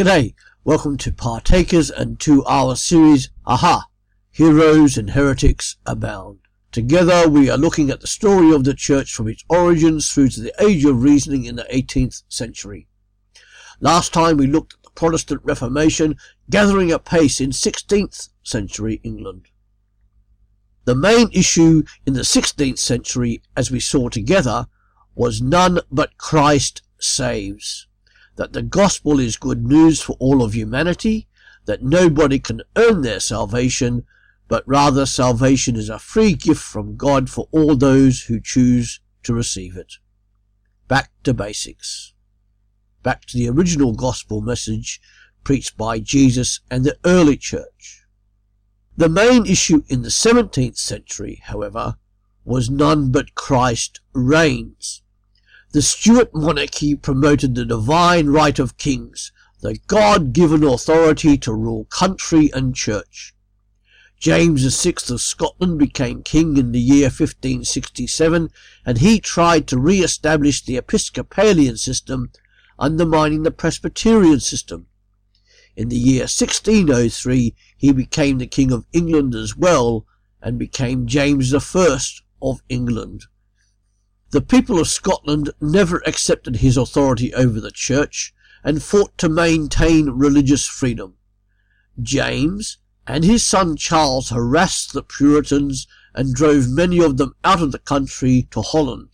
G'day, welcome to Partakers and to our series, Aha! Heroes and Heretics Abound. Together we are looking at the story of the church from its origins through to the age of reasoning in the 18th century. Last time we looked at the Protestant Reformation gathering apace in 16th century England. The main issue in the 16th century, as we saw together, was none but Christ saves that the gospel is good news for all of humanity, that nobody can earn their salvation, but rather salvation is a free gift from God for all those who choose to receive it. Back to basics. Back to the original gospel message preached by Jesus and the early church. The main issue in the 17th century, however, was none but Christ reigns. The Stuart monarchy promoted the divine right of kings, the God-given authority to rule country and church. James VI of Scotland became king in the year 1567, and he tried to re-establish the Episcopalian system, undermining the Presbyterian system. In the year 1603, he became the King of England as well, and became James I of England. The people of Scotland never accepted his authority over the church and fought to maintain religious freedom. James and his son Charles harassed the Puritans and drove many of them out of the country to Holland.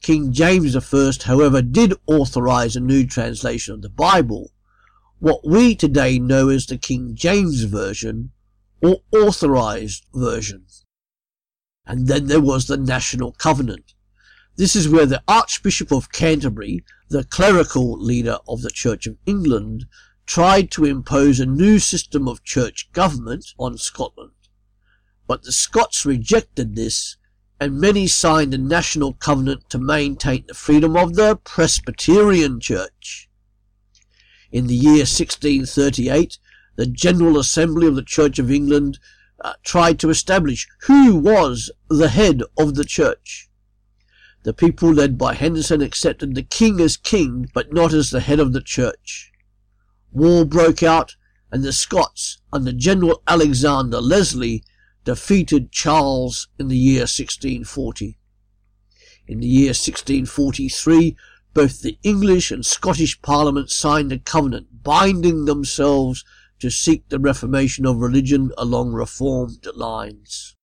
King James I, however, did authorize a new translation of the Bible, what we today know as the King James Version or Authorized Version. And then there was the National Covenant. This is where the Archbishop of Canterbury, the clerical leader of the Church of England, tried to impose a new system of church government on Scotland. But the Scots rejected this, and many signed a national covenant to maintain the freedom of the Presbyterian Church. In the year 1638, the General Assembly of the Church of England uh, tried to establish who was the head of the church. The people led by Henderson accepted the king as king, but not as the head of the church. War broke out, and the Scots, under General Alexander Leslie, defeated Charles in the year 1640. In the year 1643, both the English and Scottish Parliament signed a covenant binding themselves to seek the reformation of religion along reformed lines.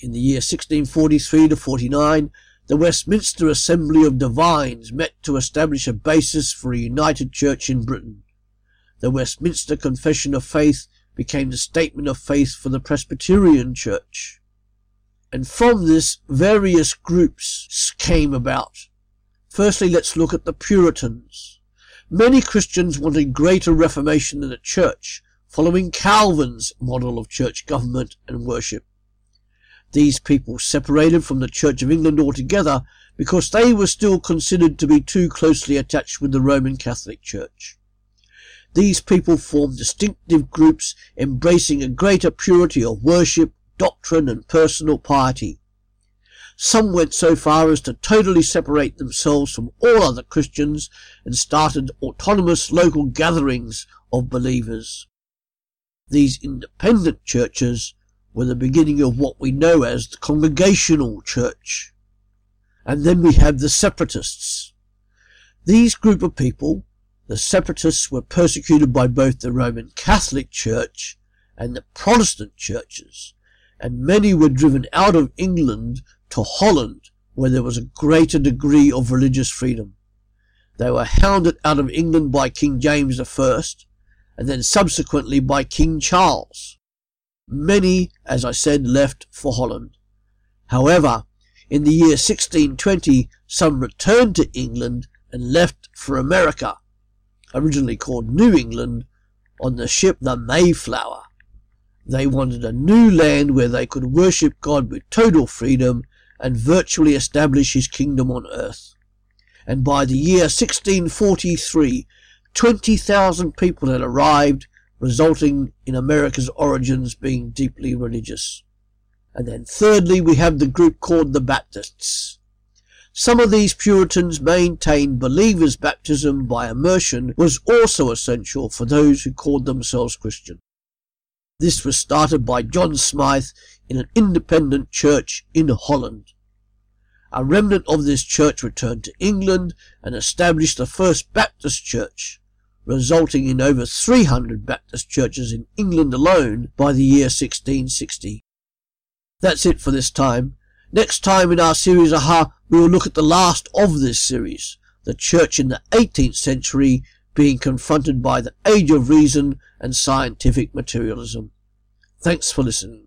In the year 1643 to 49, the Westminster Assembly of Divines met to establish a basis for a united church in Britain. The Westminster Confession of Faith became the statement of faith for the Presbyterian Church. And from this, various groups came about. Firstly, let's look at the Puritans. Many Christians wanted greater reformation in the church, following Calvin's model of church government and worship. These people separated from the Church of England altogether because they were still considered to be too closely attached with the Roman Catholic Church. These people formed distinctive groups embracing a greater purity of worship, doctrine, and personal piety. Some went so far as to totally separate themselves from all other Christians and started autonomous local gatherings of believers. These independent churches were the beginning of what we know as the Congregational Church. And then we have the Separatists. These group of people, the Separatists, were persecuted by both the Roman Catholic Church and the Protestant churches, and many were driven out of England to Holland, where there was a greater degree of religious freedom. They were hounded out of England by King James I, and then subsequently by King Charles. Many, as I said, left for Holland. However, in the year 1620, some returned to England and left for America, originally called New England, on the ship the Mayflower. They wanted a new land where they could worship God with total freedom and virtually establish his kingdom on earth. And by the year 1643, 20,000 people had arrived resulting in America's origins being deeply religious. And then thirdly, we have the group called the Baptists. Some of these Puritans maintained believers' baptism by immersion was also essential for those who called themselves Christian. This was started by John Smyth in an independent church in Holland. A remnant of this church returned to England and established the First Baptist Church, resulting in over 300 Baptist churches in England alone by the year 1660. That's it for this time. Next time in our series Aha, we will look at the last of this series, the church in the 18th century being confronted by the age of reason and scientific materialism. Thanks for listening.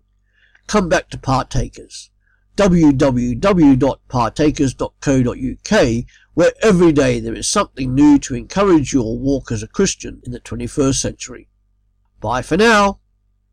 Come back to Partakers www.partakers.co.uk where every day there is something new to encourage your walk as a Christian in the 21st century. Bye for now.